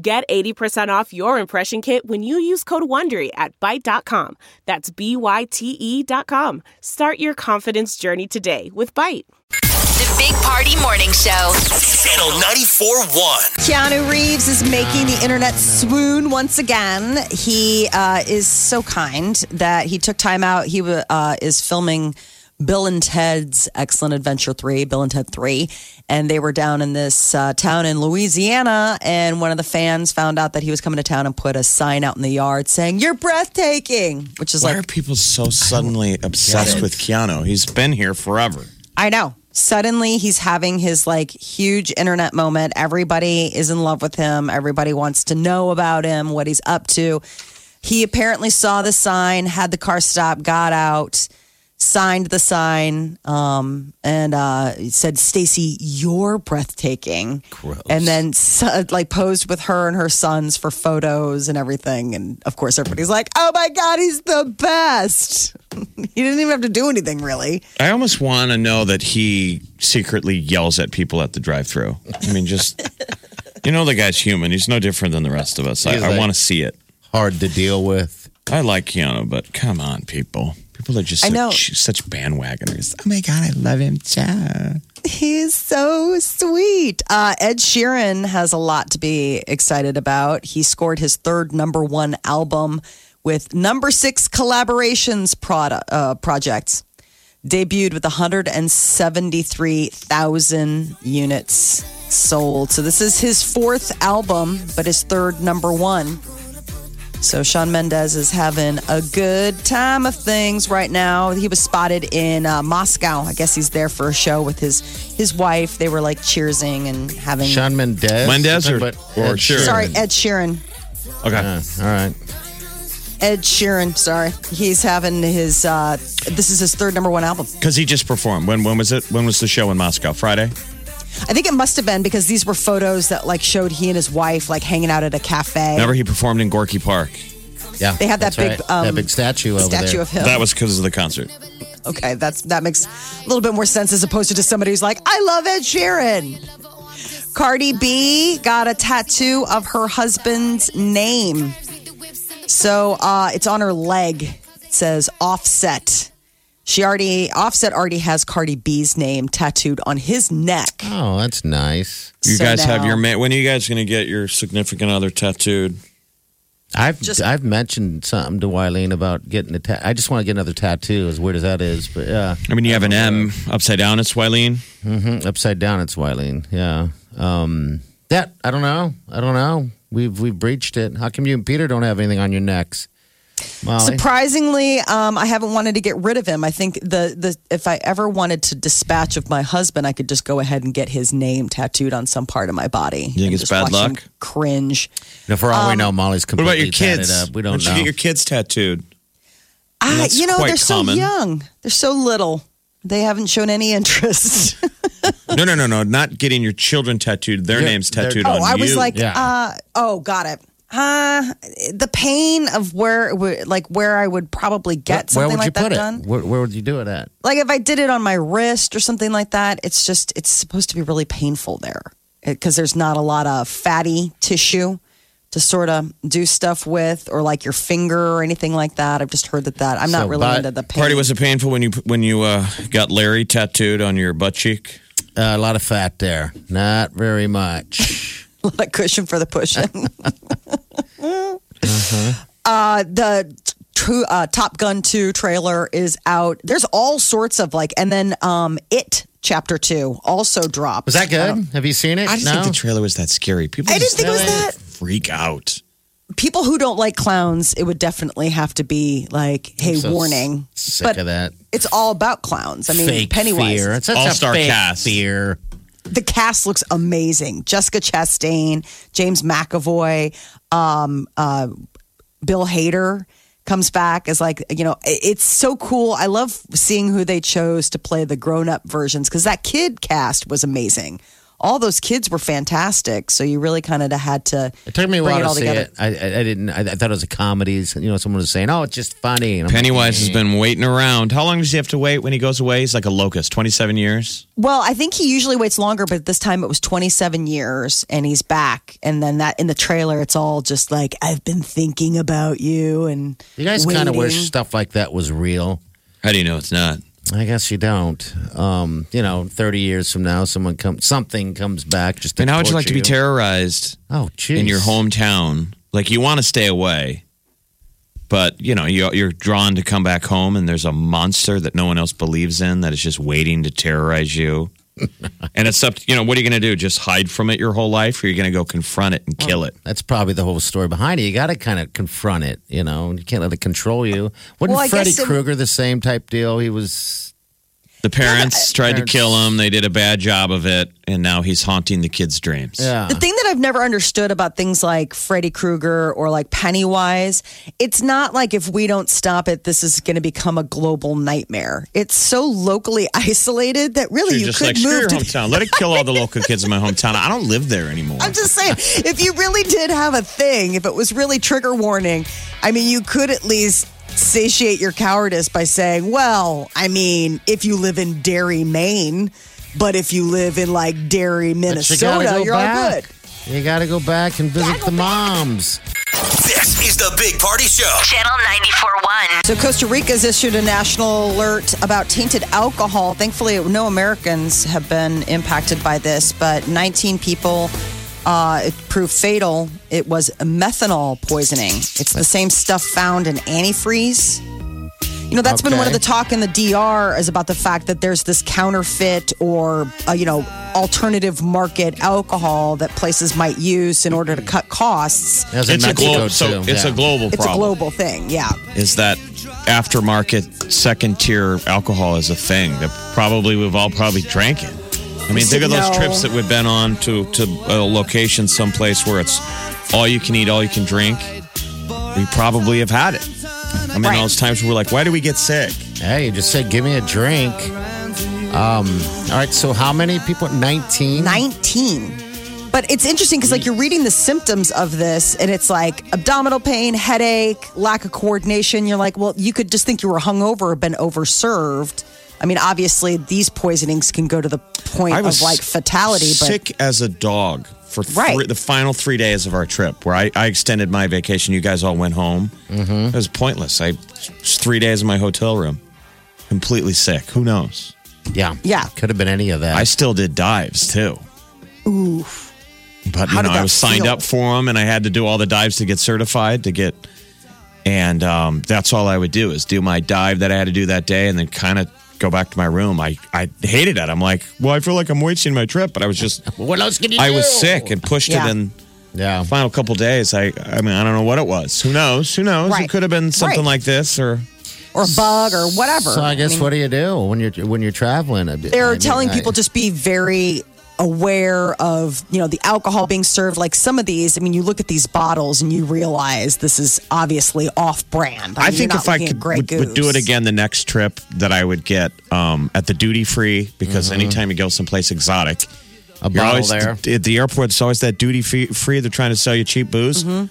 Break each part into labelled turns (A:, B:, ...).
A: Get 80% off your impression kit when you use code WONDERY at Byte.com. That's B-Y-T-E dot com. Start your confidence journey today with Byte.
B: The Big Party Morning Show.
C: Channel 94.1.
D: Keanu Reeves is making the internet swoon once again. He uh, is so kind that he took time out. He uh, is filming Bill and Ted's Excellent Adventure 3, Bill and Ted 3. And they were down in this uh, town in Louisiana. And one of the fans found out that he was coming to town and put a sign out in the yard saying, You're breathtaking, which is
E: Why
D: like,
E: are people so suddenly obsessed with Keanu? He's been here forever.
D: I know. Suddenly he's having his like huge internet moment. Everybody is in love with him. Everybody wants to know about him, what he's up to. He apparently saw the sign, had the car stop, got out, signed the sign, um, and uh, said, "Stacy, you're breathtaking."
E: Gross.
D: And then so, like posed with her and her sons for photos and everything. And of course, everybody's like, "Oh my god, he's the best." he didn't even have to do anything really.
E: I almost want to know that he secretly yells at people at the drive-through. I mean, just you know, the guy's human. He's no different than the rest of us. I,
F: He's
E: I
F: like-
E: want to see it.
F: Hard to deal with.
E: I like Keanu, but come on, people. People are just
D: I know.
E: such, such bandwagoners. Oh my god, I love him. too.
D: He's so sweet. Uh, Ed Sheeran has a lot to be excited about. He scored his third number one album with number six collaborations product, uh, projects. Debuted with 173,000 units sold. So this is his fourth album, but his third number one. So Shawn Mendes is having a good time of things right now. He was spotted in uh, Moscow. I guess he's there for a show with his his wife. They were like cheersing and having.
F: Shawn Mendes.
E: Mendes or-
F: But
E: or
F: Ed
E: Sheeran?
D: Sorry, Ed Sheeran.
E: Okay.
F: Yeah, all right.
D: Ed Sheeran. Sorry, he's having his. Uh, this is his third number one album.
E: Because he just performed. When when was it? When was the show in Moscow? Friday.
D: I think it must have been because these were photos that like showed he and his wife like hanging out at a cafe.
E: Remember he performed in Gorky Park.
F: Yeah,
D: They have that big,
F: right.
D: um,
F: that big statue over
D: statue
F: there.
D: of him.
E: That was because of the concert.
D: Okay, that's that makes a little bit more sense as opposed to just somebody who's like, I love Ed Sheeran. Cardi B got a tattoo of her husband's name. So uh, it's on her leg. It says offset. She already offset already has Cardi B's name tattooed on his neck.
F: Oh, that's nice.
E: You
D: So
E: guys have your man. When are you guys going to get your significant other tattooed?
F: I've
D: Just-
F: I've mentioned something to Wileen about getting a ta- I just want to get another tattoo, as weird as that is. But yeah,
E: I mean, you have an M upside down. It's Wileen.
F: hmm upside down, it's Wileen. Yeah. Um, that I don't know. I don't know. We've we've breached it. How come you and Peter don't have anything on your necks? Molly?
D: Surprisingly, um, I haven't wanted to get rid of him. I think the the if I ever wanted to dispatch of my husband, I could just go ahead and get his name tattooed on some part of my body.
E: You think it's
D: just
E: bad
D: watch him
E: luck?
D: Cringe.
F: You know, for all we know, Molly's
E: What about
F: completely
E: your kids?
F: tatted Up. We
E: Why
F: don't
E: you
F: know.
E: get your kids tattooed?
D: I,
E: That's
D: you know,
E: quite
D: they're
E: common.
D: so young. They're so little. They haven't shown any interest.
E: No, no, no, no. Not getting your children tattooed. Their
F: Yeah,
E: names
F: they're-
E: tattooed
D: oh,
E: on
D: I was like,
F: Yeah.
D: uh, oh, got it. Uh, the pain of where, where- like, where I would probably get
F: Where
D: something
F: would
D: like
F: you
D: that
F: put it?
D: done.
F: Where, where would you do it at?
D: Like, if I did it on my wrist or something like that, it's just, it's supposed to be really painful there because there's not a lot of fatty tissue to sort of do stuff with, or like your finger or anything like that. I've just heard that that I'm not really
F: but-
D: into the pain.
E: Party was it painful when you when you uh, got Larry tattooed on your butt cheek?
F: Uh, a lot of fat there. Not very much.
D: a lot of cushion for the pushing.
F: Uh-huh.
D: uh, the t- uh, Top Gun 2 trailer is out. There's all sorts of like, and then um, It Chapter 2 also dropped.
F: Was that good? Have you seen it?
E: I didn't
F: no.
E: think the trailer was that scary. People
D: I didn't
E: just
D: think it was that.
E: freak out.
D: People who don't like clowns, it would definitely have to be like, hey,
F: so
D: warning.
F: Sick
D: but
F: of that.
D: it's all about clowns. I mean,
F: fake
D: Pennywise.
F: fear. It's such
E: All-star
F: a fake
E: cast.
F: fear.
D: The cast looks amazing. Jessica Chastain, James McAvoy, um, uh, Bill Hader comes back as like you know it's so cool. I love seeing who they chose to play the grown up versions because that kid cast was amazing. All those kids were fantastic. So you really kind of had to.
F: It took me a
D: bring
F: while
D: it all
F: to see
D: together.
F: it. I, I, I didn't. I, I thought it was a comedy. You know, someone was saying, "Oh, it's just funny." And I'm like,
E: Pennywise has been waiting around. How long does he have to wait when he goes away? He's like a locust, 27 years.
D: Well, I think he usually waits longer, but this time it was 27 years and he's back. And then that in the trailer, it's all just like, I've been thinking about you. And
F: You guys kind of wish stuff like that was real.
E: How do you know it's not?
F: I guess you don't. Um, you know, thirty years from now, someone comes, something comes back. Just to
E: And how would you like to be terrorized
F: Oh, geez.
E: in your hometown? Like you want to stay away, but you know you- you're drawn to come back home, and there's a monster that no one else believes in that is just waiting to terrorize you. And it's up. To, you know what are you going to do? Just hide from it your whole life, or you're you going to go confront it and kill it?
F: That's probably the whole story behind it. You got to kind of confront it. You know, you can't let it control you. Wasn't
D: Well, I
F: Freddy
D: guess it-
F: Krueger the same type deal? He was.
E: The parents tried
F: Parents-
E: to kill him. They did a bad job of it, and now he's haunting the kids' dreams.
F: Yeah.
D: The thing that I've never understood about things like Freddy Krueger or like Pennywise, it's not like if we don't stop it, this is going to become a global nightmare. It's so locally isolated that really
E: You're
D: you
E: just
D: could
E: like screw
D: move
E: your
D: to
E: hometown. Let it kill all the local kids in my hometown. I don't live there anymore.
D: I'm just saying, if you really did have a thing, if it was really trigger warning, I mean, you could at least satiate your cowardice by saying, well, I mean, if you live in Derry, Maine, but if you live in like Derry,
F: But you
D: Minnesota,
F: gotta go
D: you're all
F: back.
D: good.
F: You got to go back and visit the moms.
C: This is the Big Party Show.
B: Channel 94.1.
D: So Costa Rica's issued a national alert about tainted alcohol. Thankfully, no Americans have been impacted by this, but 19 people. Uh, it proved fatal. It was methanol poisoning. It's the same stuff found in antifreeze. You know, that's been one of the talk in the DR is about the fact that there's this counterfeit or, uh, you know, alternative market alcohol that places might use in order to cut costs.
F: That's
E: it's a
F: Mexico,
E: global. So it's
F: Yeah.
E: a global
D: It's
E: problem.
D: a global thing, yeah.
E: is that aftermarket second tier alcohol is a thing that probably we've all probably drank it. I mean, think of those
D: No.
E: trips that we've been on to to a location someplace where it's all you can eat, all you can drink. We probably have had it. I mean,
D: Right.
E: those times where we're like, why do we get sick?
F: Hey, you just said, give me a drink. Um, all right, so how many people? 19?
D: 19. But it's interesting because, like, you're reading the symptoms of this, and it's like abdominal pain, headache, lack of coordination. You're like, well, you could just think you were hungover or been overserved. I mean, obviously, these poisonings can go to the point
E: I
D: of like fatality, but
E: sick as a dog for
D: Right.
E: three, the final three days of our trip, where I, I extended my vacation. You guys all went home.
F: Mm-hmm.
E: It was pointless. I just three days in my hotel room, completely sick. Who knows?
F: Yeah.
D: Yeah.
F: Could have been any of that.
E: I still did dives too.
D: ooh,
E: But you know, I
D: that
E: was signed
D: feel?
E: up for them, and I had to do all the dives to get certified to get. And um, that's all I would do is do my dive that I had to do that day, and then kind of go back to my room. I I hated it. I'm like, well, I feel like I'm wasting my trip, but I was just
F: what else can you
E: I
F: do?
E: was sick and pushed
D: Yeah.
E: it in.
F: Yeah.
E: final couple days. I I mean I don't know what it was. Who knows? Who knows?
D: Right.
E: It could have been something
D: Right.
E: like this or
D: or a bug or whatever.
F: So I guess
D: mean,
F: what do you do when you're when you're traveling?
D: they're
F: I mean,
D: telling
F: I-
D: people just be very aware of you know the alcohol being served like some of these i mean you look at these bottles and you realize this is obviously off-brand
E: I
D: mean,
E: think if I could would, would do it again the next trip that I would get um, at the duty free because anytime you go someplace exotic,
F: Mm-hmm. a
E: you're
F: bottle
E: always
F: there.
E: at the airport. It's always that duty free. free they're trying to sell you cheap booze.
D: Mm-hmm.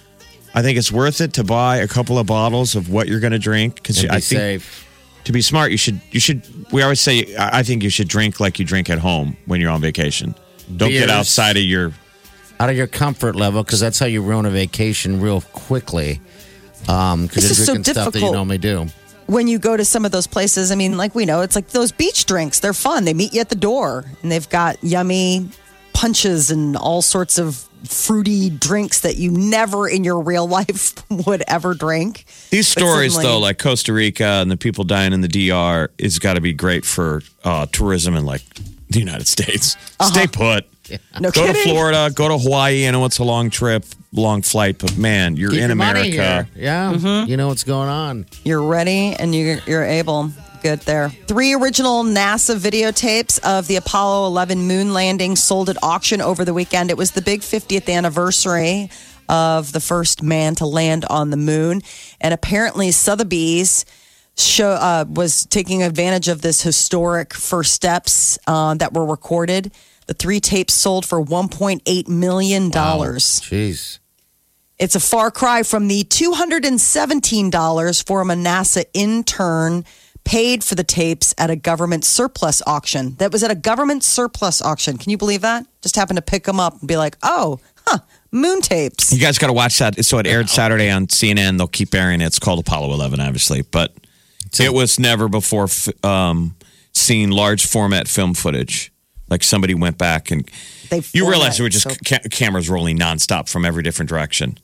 E: I think it's worth it to buy a couple of bottles of what you're going to drink because
F: And
E: I
F: be
E: think
F: safe.
E: To be smart, you should you should. We always say I I think you should drink like you drink at home when you're on vacation. Don't get outside of your
F: Out of your comfort level, because that's how you ruin a vacation real quickly. Um, because
D: This
F: you're
D: is so
F: drinking stuff that you
D: difficult.
F: normally do.
D: when you go to some of those places i mean like we know it's like those beach drinks they're fun they meet you at the door and they've got yummy punches and all sorts of fruity drinks that you never in your real life would ever drink
E: These
D: But
E: stories,
D: suddenly-
E: though, like Costa Rica and the people dying in the DR, is got to be great for uh, tourism in like the United States. Stay put.
D: no
E: Go to. Florida. Go to Hawaii. I know it's a long trip, long flight, but man, you're
F: Keep
E: in
F: your
E: America.
F: Yeah.
D: Mm-hmm.
F: You know what's going on.
D: you're ready and you're, you're able good there. Three original NASA videotapes of the Apollo 11 moon landing sold at auction over the weekend. It was the big 50th anniversary of the first man to land on the moon. And apparently, Sotheby's show uh, was taking advantage of this historic first steps uh, that were recorded. The three tapes sold for $1.8 million.
F: Jeez.
D: It's a far cry from the $217 for a NASA intern paid for the tapes at a government surplus auction. That was at a government surplus auction. Can you believe that? Just happened to pick them up and be like, oh, huh, moon tapes.
E: You guys got to watch that. So it aired Saturday on CNN. They'll keep airing it. It's called Apollo 11, obviously, but it was never before f- um, seen large format film footage. Like somebody went back and
D: They
E: you realize there were
D: format
E: just ca- cameras rolling nonstop from every different direction.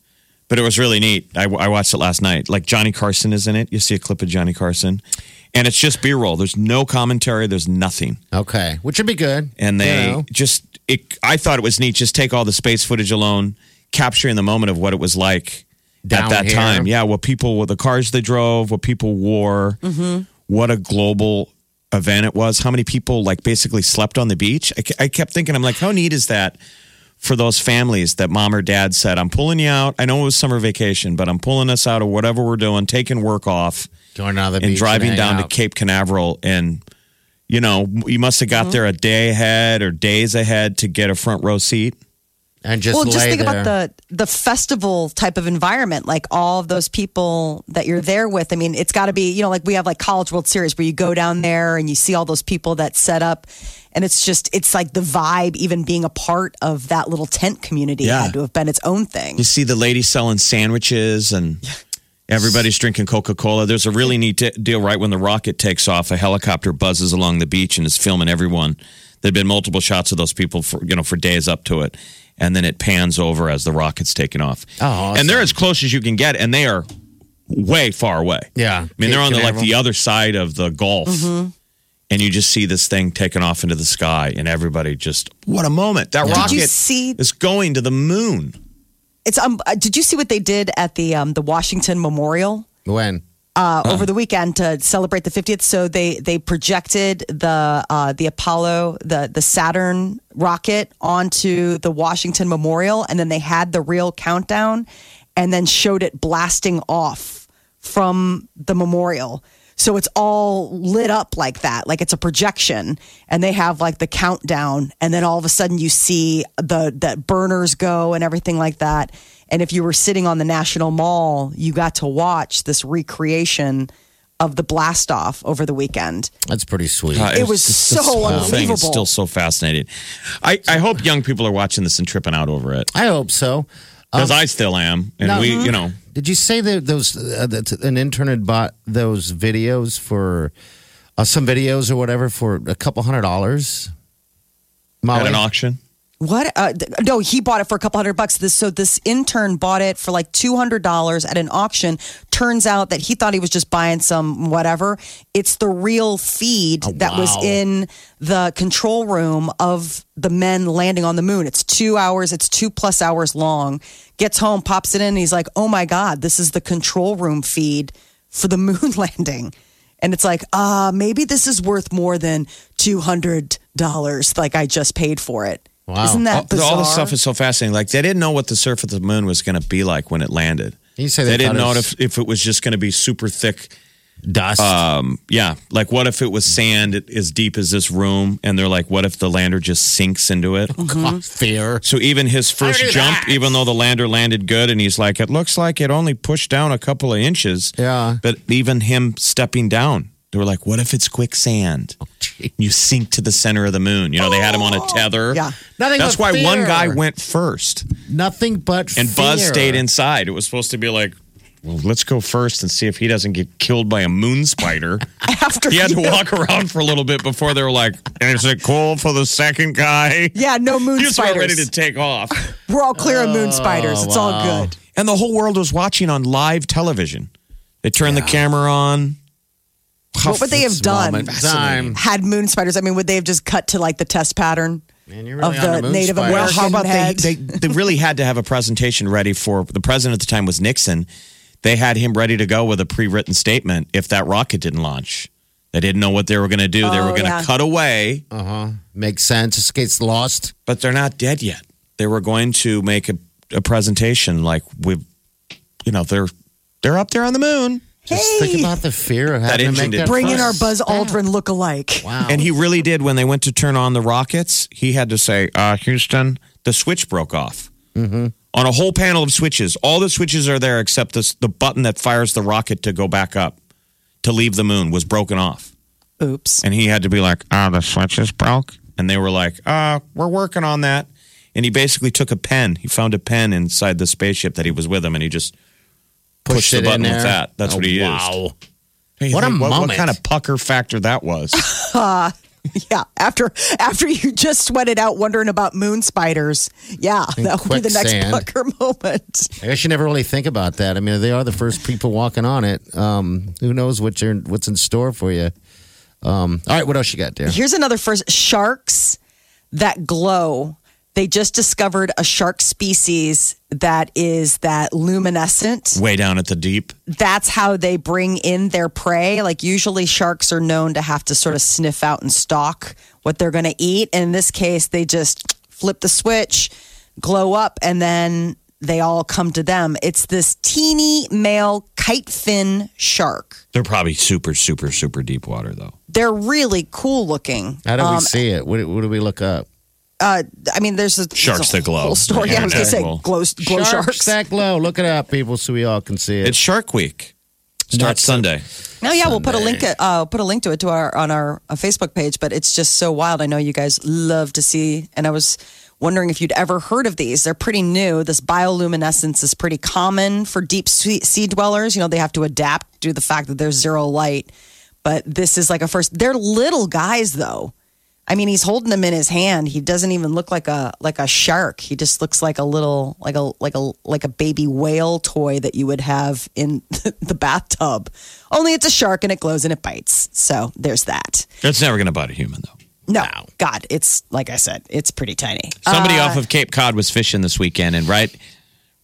E: But it was really neat. I, I watched it last night. Like Johnny Carson is in it. You see a clip of Johnny Carson, and it's just B roll. There's no commentary. There's nothing.
F: Okay, which would be good.
E: and they
F: You know?
E: just it, i thought it was neat just take all the space footage alone capturing the moment of what it was like
F: Down
E: at that
F: here.
E: time yeah what people what the cars they drove what people wore mm-hmm. what a global event it was how many people like basically slept on the beach I, I kept thinking i'm like how neat is that for those families that mom or dad said i'm pulling you out i know it was summer vacation but i'm pulling us out of whatever we're doing taking work off
F: going down to the
E: and
F: beach
E: driving
F: hang
E: down to. Cape Canaveral and you know you must have got mm-hmm. there a day ahead or days ahead to get a front row seat
F: and just
D: well, just think
F: there.
D: about the the festival type of environment. Like all of those people that you're there with. I mean, it's got to be you know like we have like College World Series where you go down there and you see all those people that set up, and it's just it's like the vibe. Even being a part of that little tent community
E: Yeah.
D: had to have been its own thing.
E: you see the lady selling sandwiches and everybody's drinking Coca-Cola there's a really neat deal right when the rocket takes off a helicopter buzzes along the beach and is filming everyone there'd been multiple shots of those people for you know for days up to it and then it pans over as the rocket's taking off
F: Oh, awesome.
E: and they're as close as you can get and they are way far away
F: Yeah.
E: I mean, they're on the, like the other side of the Gulf,
D: Mm-hmm.
E: And you just see this thing taking off into the sky, and everybody just what a moment! That
D: Did
E: rocket
D: you see-
E: is going to the moon.
D: It's um. uh, Did you see what they did at the um the Washington Memorial?
F: when
D: uh, over the weekend to celebrate the 50th. So they they projected the uh, the Apollo the the Saturn rocket onto the Washington Memorial, and then they had the real countdown, and then showed it blasting off from the memorial. So it's all lit up like that, like it's a projection, and they have like the countdown, and then all of a sudden you see the the burners go and everything like that. And if you were sitting on the National Mall, you got to watch this recreation of the blast off over the weekend.
F: that's pretty sweet.
E: Uh,
D: It was so
E: whole thing is
D: unbelievable.
E: still so fascinating. I, I hope young people are watching this and tripping out over it
F: I hope so.
E: Because I still am, and
F: no.
E: we, you know,
F: Did you say that those uh, that an intern had bought those videos for uh, some videos or whatever for a couple hundred dollars?
E: at an auction.
D: What? Uh, th- no, he bought it for a couple hundred bucks. This so this intern bought it for like two hundred dollars at an auction. Turns out that he thought he was just buying some whatever. It's the real feed that was in the control room of the men landing on the moon. It's two hours. It's two plus hours long. Gets home, pops it in, and he's like, "Oh my god, this is the control room feed for the moon landing." And it's like, uh, maybe this is worth more than two hundred dollars. Like I just paid for it.
F: Wow.
D: Isn't that
E: all,
D: bizarre?
E: all this stuff is so fascinating. Like they didn't know what the surface of the moon was going to be like when it landed.
F: You say
E: They,
F: they
E: didn't know
F: it was-
E: if, if it was just going to be super thick
F: dust.
E: Um, yeah. Like, what if it was sand as deep as this room? And they're like, what if the lander just sinks into it?
F: God, fear.
E: So even his first jump,
F: that.
E: even though the lander landed good, and he's like, it looks like it only pushed down a couple of inches.
F: Yeah.
E: But even him stepping down, they were like, what if it's quicksand? Oh, you sink to the center of the moon. You know, they had him on a oh, tether.
D: Yeah.
F: Nothing
E: That's why one guy went first,
F: Nothing but
E: and Buzz
F: fear.
E: stayed inside. It was supposed to be like. Well, let's go first and see if he doesn't get killed by a moon spider.
D: After
E: He had to
D: you-
E: walk around for a little bit before they were like, "Is it cool for the second guy?"
D: Yeah, no moon
E: You
D: spiders.
E: ready to take off.
D: We're all clear of moon oh, spiders. It's all good.
E: And the whole world was watching on live television. They turned the camera on.
D: What would they have done?
F: Time.
D: Had moon spiders? I mean, would they have just cut to like the test pattern
F: Man, you're
D: of
F: really on
D: the
F: the moon
D: Native
F: spider.
E: Well,
D: American
E: how about they,
D: head?
E: they? They really had to have a presentation ready for the president at the time was Nixon. They had him ready to go with a pre-written statement if that rocket didn't launch. They didn't know what they were going to do. they were
D: Oh,
E: going to
D: yeah.
E: cut away, Uh huh.
F: Makes sense. This gets lost.
E: but they're not dead yet. They were going to make a, a presentation like we, you know, they're they're up there on the moon.
F: Just think about the fear of having to make that
D: Bring in our Buzz
F: step.
D: Aldrin look-alike.
F: Wow.
E: And he really did. When they went to turn on the rockets, he had to say, uh, "Houston, the switch broke off." Mm-hmm. On a whole panel of switches, all the switches are there except this, the button that fires the rocket to go back up to leave the moon was broken off.
D: Oops.
E: And he had to be like, "Ah, the switch is broke." And they were like, "Uh, we're working on that." And he basically took a pen. He found a pen inside the spaceship that he was with him, and he just pushed the button
F: in
E: with that. That's
F: Oh,
E: what he used.
F: Wow.
E: Hey,
F: What a
E: think- what, what
F: moment.
E: kind of pucker factor that was?
D: Yeah, after after you just sweated out wondering about moon spiders. Yeah, that would be the next
F: quicksand.
D: pucker moment.
F: I guess you never really think about that. I mean, they are the first people walking on it. Um, who knows what you're, what's in store for you? Um, all right, what else you got there?
D: Here's another first sharks that glow. They just discovered a shark species that is that luminescent.
E: Way down at the deep.
D: That's how they bring in their prey. Like usually sharks are known to have to sort of sniff out and stalk what they're going to eat. In this case, they just flip the switch, glow up, and then they all come to them. It's this teeny male kite fin shark.
E: They're probably super, super, super deep water, though.
D: They're really cool looking.
F: How do we
D: Um,
F: see it? What, what do we look up?
D: Uh, I mean, there's a
E: Sharks
D: there's a
E: that glow.
D: Whole story. Yeah, I was gonna say glow, glow sharks.
F: that glow. Look it up, people, so we all can see it.
E: It's Shark Week. Starts Sunday.
D: No, yeah, we'll put a link. Uh, put a link to it to our on our uh, Facebook page. But it's just so wild. I know you guys love to see, and I was wondering if you'd ever heard of these. They're pretty new. This bioluminescence is pretty common for deep sea sea dwellers. You know, they have to adapt due to the fact that there's zero light. But this is like a first. They're little guys, though. I mean, he's holding them in his hand. He doesn't even look like a like a shark. He just looks like a little like a like a like a baby whale toy that you would have in the bathtub. Only it's a shark and it glows and it bites. So there's that.
E: It's never going to bite a human, though.
D: No, God, it's like I said, it's pretty tiny.
E: Somebody
D: Uh,
E: off of Cape Cod was fishing this weekend, and right,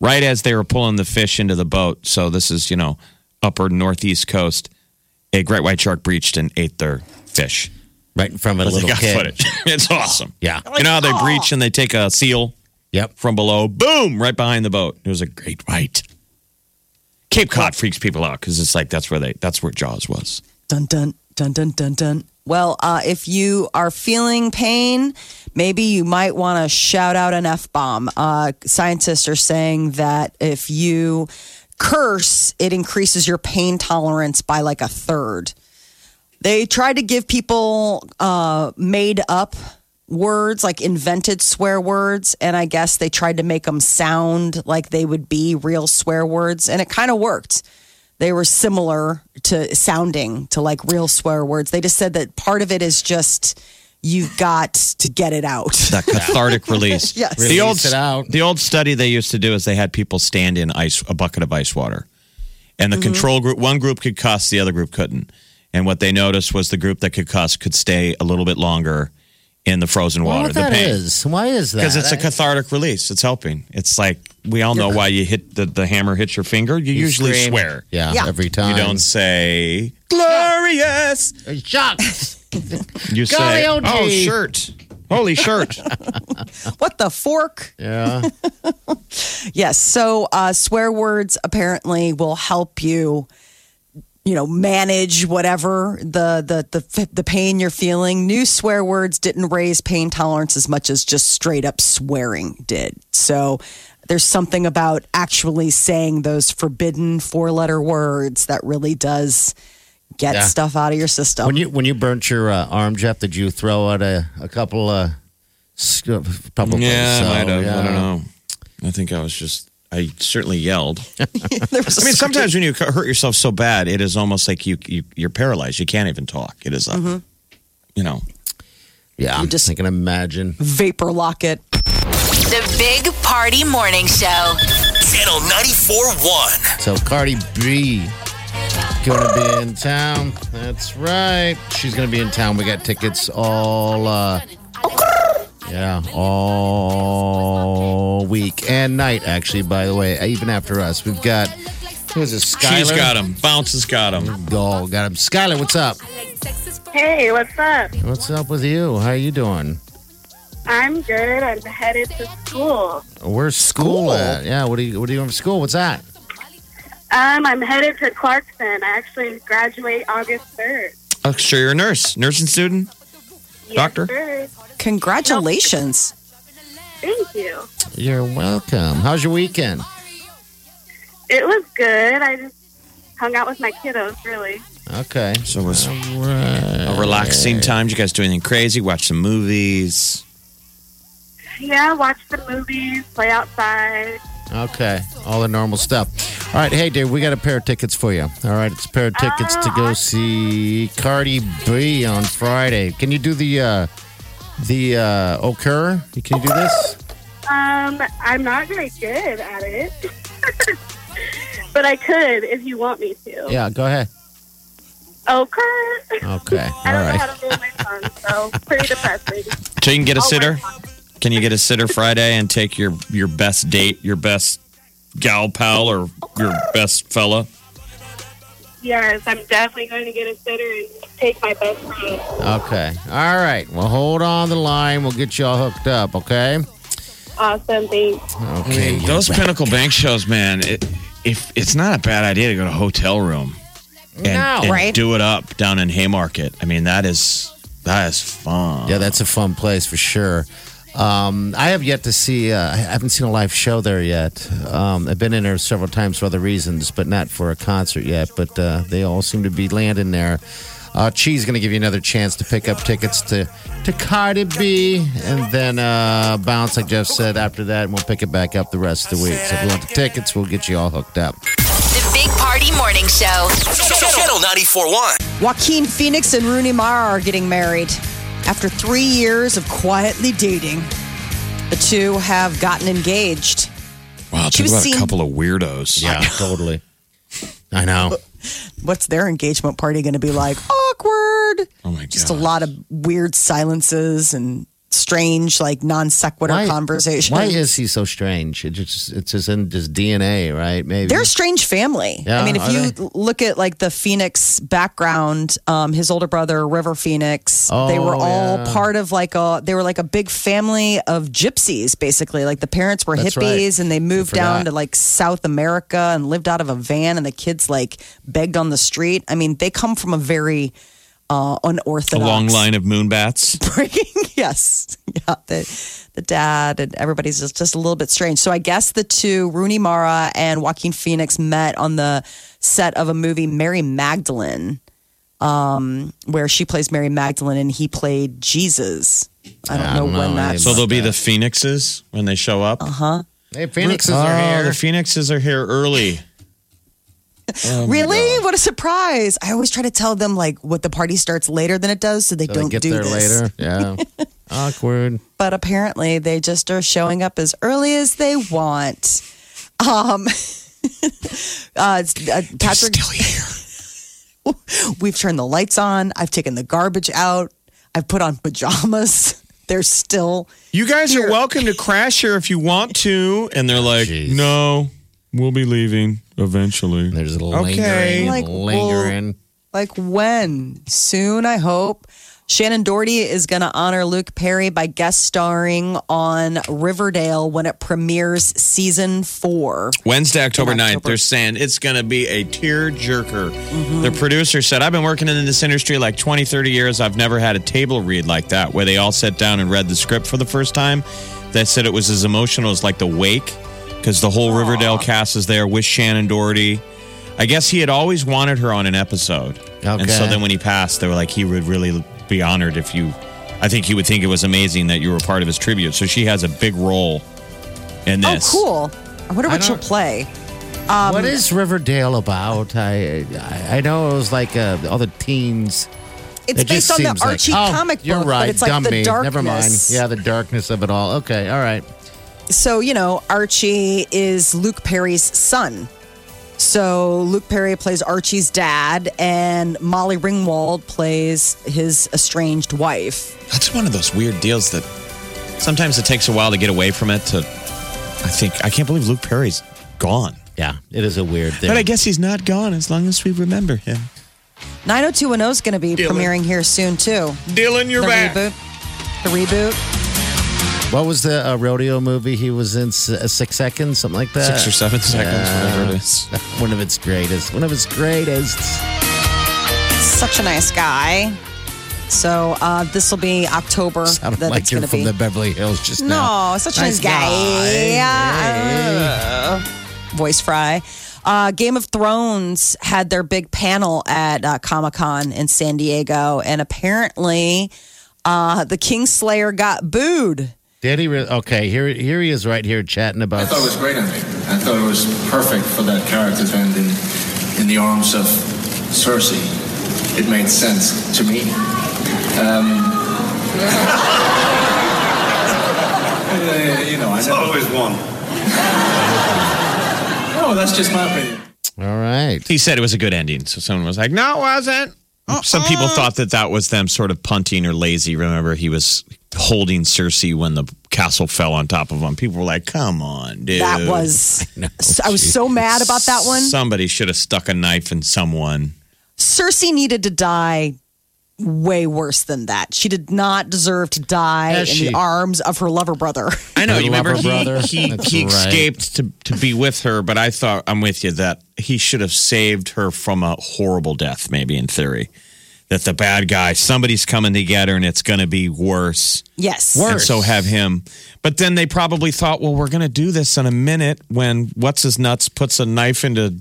E: right as they were pulling the fish into the boat, so this is you know upper northeast coast, a great white shark breached and ate their fish.
F: Right in front of a
E: They
F: little
E: got
F: kid.
E: footage. It's awesome.
F: Yeah.
E: you know how they breach and they take a seal
F: Yep.
E: from below, boom, right behind the boat. It was a great white. Cape Cod freaks people out because it's like that's where they that's where Jaws was.
D: Dun dun dun dun dun dun. Well, uh, if you are feeling pain, maybe you might want to shout out an f bomb. Uh, scientists are saying that if you curse, it increases your pain tolerance by like a third. They tried to give people uh, made up words, like invented swear words, and I guess they tried to make them sound like they would be real swear words, and it kind of worked. They were similar to sounding to like real swear words. They just said that part of it is just you've got to get it out.
E: That cathartic release.
D: Yes.
E: The old
F: it out.
E: the old study they used to do is they had people stand in ice a bucket of ice water, and the
F: Mm-hmm.
E: control group one group could cuss, the other group couldn't. And what they noticed was the group that could cuss could stay a little bit longer in the frozen water.
F: what
E: the
F: that
E: pain.
F: is? Why is that?
E: Because it's a cathartic release. It's helping. It's like we all know why you hit the, the hammer hits your finger. You,
F: You
E: usually
F: scream.
E: swear.
F: Yeah,
D: Yeah.
F: every time.
E: You don't say glorious.
F: Shucks.
E: You say
F: Golly,
E: oh shirt. Holy shirt.
D: what the fork?
F: yeah.
D: Yes. So uh, swear words apparently will help you, you know, manage whatever the the the the pain you're feeling. New swear words didn't raise pain tolerance as much as just straight up swearing did. So there's something about actually saying those forbidden four letter words that really does get
F: Yeah.
D: stuff out of your system.
F: When you when you burnt your uh, arm, Jeff, did you throw out a, a couple uh, sc- probably
E: yeah,
F: so,
E: I might have. I don't know. I think I was just. I certainly yelled.
D: there was a
E: I mean,
D: scream.
E: sometimes when you hurt yourself so bad, it is almost like you, you you're paralyzed. You can't even talk. It is a, you know,
F: Yeah, I'm
D: just-
F: just I can imagine.
D: vapor lock it.
B: The Big Party Morning Show.
C: Channel 94.1.
F: So Cardi B gonna be in town. That's right. She's gonna be in town. We got tickets all uh yeah, all week and night actually, by the way, even after us. We've got who is this? Skylar?
E: she's got him. Bounce has got him.
F: Oh, got him. Skylar, what's up?
G: Hey, what's up?
F: What's up with you? How you doing?
G: I'm good. I'm headed to school.
F: Where's school,
D: School?
F: at? Yeah, what are you what are you doing for school? What's that?
G: Um, I'm headed to Clarkson. I actually graduate August 3rd.
E: Oh, sure, you're a nurse, nursing student.
G: Yes,
E: Doctor?
G: sir.
D: Congratulations.
G: Thank you.
F: You're welcome. How's your weekend?
G: It was good. I just hung out with my kiddos, really.
F: Okay.
E: So it was
F: All right.
E: a relaxing time. Did you guys do anything crazy? Watch some movies.
G: Yeah, watch the movies, play outside.
F: Okay, all the normal stuff. All right, hey, Dave, we got a pair of tickets for you. All right, it's a pair of tickets to go see Cardi B on Friday. Can you do the uh the uh Okurrr? Can you do this?
G: Um, I'm not very good at it. but I could if you want me to.
F: Yeah, go ahead.
G: Okay.
F: Okay, all
G: I don't know
F: right.
G: how to roll my tongue, so pretty depressing.
E: So you can get a
G: I'll
E: sitter.
G: Work on it.
E: Can you get a sitter Friday and take your your best date, your best gal pal, or your best fella?
G: Yes, I'm definitely going to get a sitter and take my best friend.
F: Okay, all right. Well, hold on the line. We'll get you all hooked up. Okay.
G: Awesome, thanks.
F: Okay.
E: Those Pinnacle Bank shows, man. It, if it's not a bad idea to go to a hotel room and,
F: No.
E: and
D: Right.
E: do it up down in Haymarket. I mean, that is that is fun.
F: Yeah, that's a fun place for sure. Um, I have yet to see. Uh, I haven't seen a live show there yet. Um, I've been in there several times for other reasons, but not for a concert yet. But uh, they all seem to be landing there. Uh, Cheese going to give you another chance to pick up tickets to to Cardi B, and then uh, bounce, like Jeff said. After that, and we'll pick it back up the rest of the week. So if you want the tickets, we'll get you all hooked up.
B: The Big Party Morning Show.
C: Channel 94.1.
D: Joaquin Phoenix and Rooney Mara are getting married. After three years of quietly dating, the two have gotten engaged.
E: wow,
D: She
E: talk
D: was
E: about
D: seen-
E: a couple of weirdos.
F: Yeah, totally. I know.
D: What's their engagement party going to be like? Awkward.
E: Oh my god!
D: Just a lot of weird silences and strange, like non sequitur conversation.
F: Why is he so strange? It just it's just in his DNA, right? Maybe
D: They're a strange family.
F: Yeah,
D: I mean, if you
F: they?
D: look at like the Phoenix background, um, his older brother River Phoenix, they were
F: Oh,
D: all
F: yeah.
D: part of like a. They were like a big family of gypsies, basically. Like the parents were
F: That's
D: hippies,
F: right.
D: and they moved down to like South America and lived out of a van, and the kids like begged on the street. I mean, they come from a very uh,
E: A long line of moonbats.
D: breaking. yes, yeah. The the dad and everybody's just just a little bit strange. So I guess the two Rooney Mara and Joaquin Phoenix met on the set of a movie Mary Magdalene, um, where she plays Mary Magdalene and he played Jesus. I don't
F: I
D: know
F: don't
D: when
F: know
D: that.
E: So they'll be the Phoenixes when they show up. Uh huh.
F: Hey, Phoenixes
E: oh,
F: are here.
E: the Phoenixes are here early. Oh,
D: Really?
E: God.
D: What a surprise! I always try to tell them like what the party starts later than it does, so they
F: So
D: don't
F: get
D: do
F: there
D: this.
F: later. Yeah. Awkward.
D: but apparently they just are showing up as early as they want. Um, uh, it's, uh, Patrick,
E: Still here.
D: we've turned the lights on. I've taken the garbage out. I've put on pajamas. They're still.
E: You guys
D: Here.
E: are welcome to crash here if you want to. And they're like,
F: Jeez.
E: no, we'll be leaving eventually.
F: There's a
E: Okay.
F: lingering,
D: Like,
F: lingering.
D: Like when? Soon, I hope. Shannen Doherty is going to honor Luke Perry by guest starring on Riverdale when it premieres season four.
E: Wednesday, October
D: In
E: 9th, they're saying it's going to be a tear jerker. Mm-hmm. The producer said, I've been working in this industry like 20, 30 years. I've never had a table read like that where they all sat down and read the script for the first time. They said it was as emotional as like The Wake because the whole Riverdale cast is there with Shannen Doherty. I guess he had always wanted her on an episode. And so then when he passed, they were like, he would really be honored if you. I think he would think it was amazing that you were part of his tribute. So she has a big role in this.
D: Oh, cool. I wonder
F: I
D: what she'll
F: don't-
D: play.
F: what is Riverdale about? I I, I know it was like uh, all the teens.
D: It's
F: It
D: based
F: just
D: on the
F: seems like-
D: Archie
F: oh,
D: comic book,
F: You're right.
D: but it's like
F: Dumb
D: the
F: me.
D: darkness.
F: Never mind. Yeah, the darkness of it all. Okay. All right.
D: So, you know, Archie is Luke Perry's son. So Luke Perry plays Archie's dad, and Molly Ringwald plays his estranged wife.
E: That's one of those weird deals that sometimes it takes a while to get away from it. To I think I can't believe Luke Perry's gone,
F: Yeah, it is a weird thing.
E: but I guess he's not gone as long as we remember him.
D: 90210 is going to be
E: Dylan.
D: premiering here soon too.
E: Dylan, you're
D: the
E: back.
D: reboot. The reboot.
F: What was the uh, rodeo movie he was in? S- uh, Six seconds, something like that.
E: Six or seven seconds, whatever it is.
F: One of its greatest. One of its greatest.
D: Such a nice guy. So uh, this will be October.
F: Sounded
D: that
F: like
D: it's
F: you're from
D: be.
F: the Beverly Hills just now.
D: No, such a nice guy. Yeah. Voice fry. Uh, Game of Thrones had their big panel at uh, Comic Con in San Diego, and apparently, uh, the Kingslayer got booed.
F: Did he? Re- okay, here, here he is, right here, chatting about.
H: I thought it was great ending. I thought it was perfect for that character to end in, in the arms of Cersei. It made sense to me. Um, uh, you know, I never,
C: Always one.
H: no, that's just my opinion.
F: All right.
E: He said it was a good ending. So someone was like, no, it wasn't. Some people thought that that was them sort of punting or lazy. Remember, he was holding Cersei when the castle fell on top of him. People were like, come on, dude.
D: That was. I was so mad about that one.
E: Somebody should have stuck a knife in someone.
D: Cersei needed to die way worse than that. She did not deserve to die
F: Has
D: in
F: she?
D: the arms of her lover brother.
E: I know.
F: Her
E: You remember
F: lover
E: he,
F: brother?
E: he, he
F: right.
E: escaped to, to be with her, but I thought, I'm with you, that he should have saved her from a horrible death, maybe in theory. That the bad guy, somebody's coming together and it's going to be worse.
D: Yes.
E: And so have him. But then they probably thought, well, we're going to do this in a minute when what's his nuts puts a knife into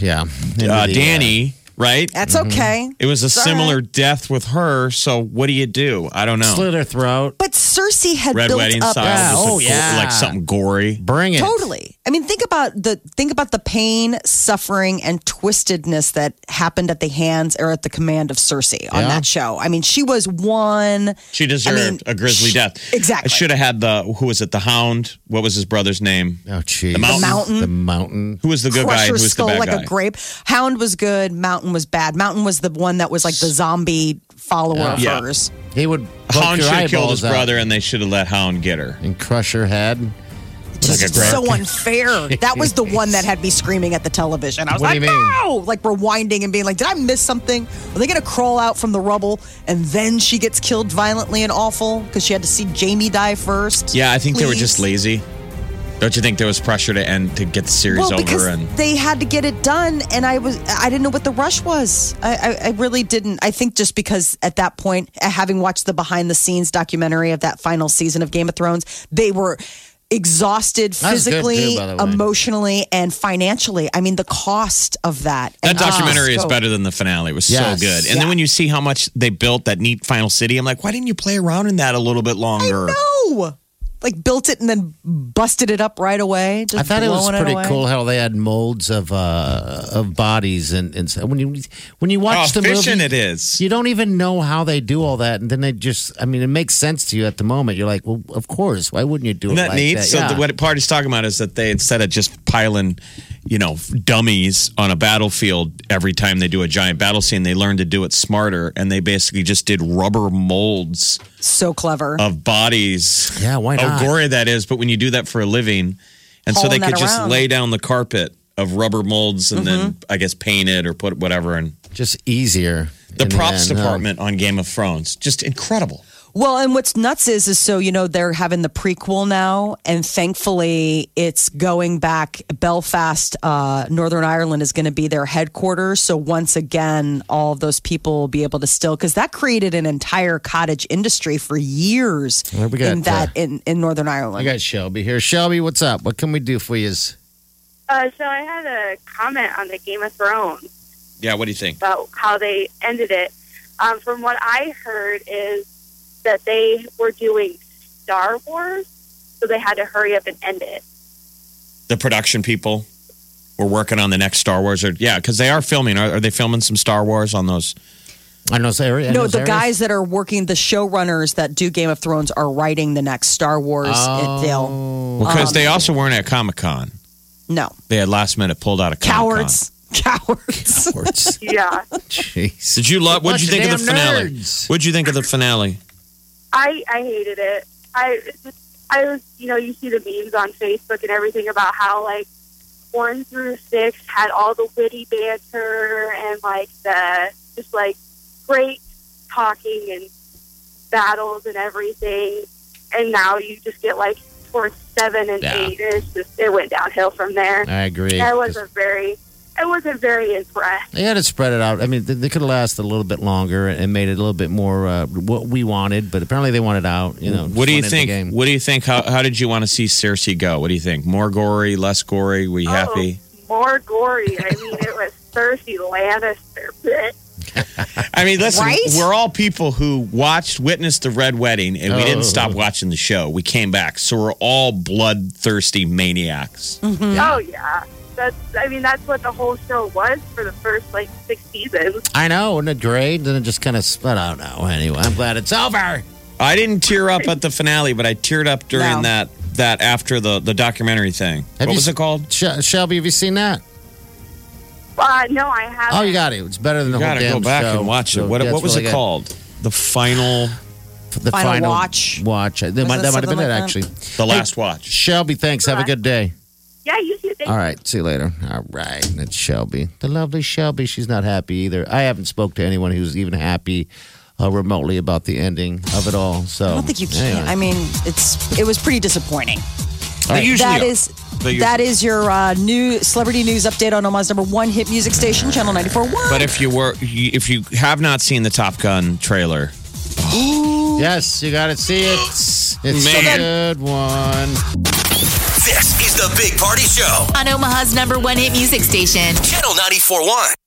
F: Yeah. Into
E: uh,
F: the,
E: Dany, right?
D: That's mm-hmm. okay.
E: It was a
D: It's all
E: similar death with her. So what do you do? I don't know.
F: Slit her throat.
D: But Cersei had
E: Red
D: built
E: wedding
D: up
E: style.
F: Yeah,
E: just a
F: oh,
E: go-
F: yeah.
E: Like something gory.
F: Bring it.
D: Totally. I mean, think about the think about the pain, suffering, and twistedness that happened at the hands or at the command of Cersei on
F: Yeah.
D: that show. I mean, she was one.
E: She deserved
D: mean,
E: a grisly
D: sh-
E: death.
D: exactly.
E: I should have had the who was it? The Hound. What was his brother's name?
F: Oh, jeez.
E: The mountain.
D: Mountain.
F: The mountain.
E: Who was the good
D: crush
E: guy? and
D: her
E: Who was the
D: skull
E: bad
D: like
E: guy?
D: a grape. Hound was good. Mountain was bad. Mountain was the one that was like the zombie follower of
E: Yeah.
D: hers.
F: He would poke
E: Hound
F: your
E: should have killed his
F: out
E: brother, and they should have let Hound get her.
F: and crush her head.
D: Just
E: Like a grape.
D: so unfair. That was the one that had me screaming at the television. I was
F: What do
D: like,
F: you mean?
D: no! Like rewinding and being like, did I miss something? Are they going to crawl out from the rubble and then she gets killed violently and awful because she had to see Jaime die first?
E: Yeah, I think they were
D: Please?
E: just lazy. Don't you think there was pressure to end to get the series
D: Well, because
E: over? And
D: they had to get it done, and I was I didn't know what the rush was. I, I, I really didn't. I think just because at that point, uh, having watched the behind the scenes documentary of that final season of Game of Thrones, they were exhausted
F: That was good,
D: physically,
F: too, by the way.
D: emotionally, and financially. I mean, the cost of that.
E: that
D: and
E: documentary is
D: scope.
E: better than the finale. It was
F: Yes.
E: so good. And
D: Yeah.
E: then when you see how much they built that neat final city, I'm like, why didn't you play around in that a little bit longer?
D: No, like built it and then busted it up right away. Just
F: I thought it was
D: blowing
F: pretty
D: away.
F: cool how they had molds of uh, of bodies and, and when you when you watch
E: How
F: the movie,
E: it is.
F: you don't even know how they do all that, and then they just I mean it makes sense to you at the moment. You're like, well, of course, why wouldn't you do
E: Isn't
F: it
E: that
F: like
E: neat?
F: that?
E: So
F: Yeah.
E: the, what Party's talking about is that they instead of just piling, you know, dummies on a battlefield every time they do a giant battle scene, they learn to do it smarter, and they basically just did rubber molds
D: So clever.
E: of bodies.
F: Yeah, why
E: How
F: not?
E: gory that is, but when you do that for a living, and so they could just
D: around.
E: lay down the carpet of rubber molds and then
F: Mm-hmm.
E: I guess paint it or put whatever. And
F: just easier.
E: the
F: in
E: props
F: end, huh?
E: department on Game of Thrones just incredible.
D: Well, and what's nuts is is so you know they're having the prequel now, and thankfully it's going back. Belfast, uh, Northern Ireland is going to be their headquarters. So once again, all of those people will be able to still because that created an entire cottage industry for years
F: Well, we got,
D: in that
F: uh,
D: in, in Northern Ireland.
F: I got Shelby here. Shelby, what's up? What can we do for you?
G: Uh, so I had a comment on the Game of Thrones
E: Yeah, what do you think?
G: about how they ended it. Um, from what I heard is that they were doing Star Wars, so they had to hurry up and end it.
E: The production people were working on the next Star Wars, or yeah, because they are filming. Are, are they filming some Star Wars on those?
F: I know, Sarah.
D: No,
F: know
D: the
F: Sarah.
D: guys that are working, the showrunners that do Game of Thrones are writing the next Star Wars
F: Oh.
D: deal.
E: Because um, they also weren't at Comic Con.
D: No,
E: They had last minute pulled out of Comic Con.
D: cowards, cowards.
F: Cowards.
G: Yeah,
F: Jeez.
E: Did you love? What did you think
F: of
E: of the finale?
F: nerds.
E: What did you think of the finale?
G: I I hated it. I I was you know you see the memes on Facebook and everything about how like one through six had all the witty banter and like the just like great talking and battles and everything. And now you just get like towards seven and
F: Yeah.
G: eight. It's just it went downhill from there.
F: I agree.
G: I wasn't very, I wasn't very impressed.
F: They had to spread it out. I mean, they, they could have lasted a little bit longer and made it a little bit more uh, what we wanted, but apparently they wanted out. You know,
E: What do you
F: just wanted the
E: think? What do you think? How, how did you want to see Cersei go? What do you think? More gory, less gory? Were you happy?
G: Oh, more gory. I mean, it was Cersei Lannister. Blech.
E: I mean, listen,
D: Right?
E: we're all people who watched, witnessed the Red Wedding, and we
F: Oh.
E: didn't stop watching the show. We came back. So we're all bloodthirsty maniacs.
G: Oh yeah, that's. I mean, that's what the whole show was for the first like six seasons.
F: I know, isn't it great? Then it just kind of, I don't know. Anyway, I'm glad it's over.
E: I didn't tear up at the finale, but I teared up during
D: No.
E: that that after the, the documentary thing.
F: Have
E: what
F: you
E: was
F: s-
E: it called?
F: Sh- Shelby, have you seen that?
G: Uh, no, I haven't.
F: Oh, you got it. It's better than the
E: You
F: whole
E: gotta
F: damn
E: go back
F: show.
E: and watch it.
F: So,
E: What,
F: yeah,
E: what
F: it's
E: was
F: really
E: it
F: good.
E: called? The final,
F: The
D: Final Watch?
F: Watch. That might, that might have
D: something
F: been it,
D: like that?
F: actually.
E: the last watch.
F: Shelby, thanks. Have a good day.
G: Yeah, you see.
F: All right. See you later. All right. it's Shelby. The lovely Shelby. She's not happy either. I haven't spoke to anyone who's even happy uh, remotely about the ending of it all. So
D: I don't think you can.
F: anyway.
D: I mean, it's it was pretty disappointing.
E: They usually
D: That
E: are.
D: is
E: They usually-
D: that is your uh, new celebrity news update on Omaha's number one hit music station, Channel 94.1.
E: But if you were, if you have not seen the Top Gun trailer,
F: yes, you got to see it. It's
E: Man.
F: a good one.
C: This is the Big Party Show.
B: On Omaha's number one hit music station.
C: Channel 94.1.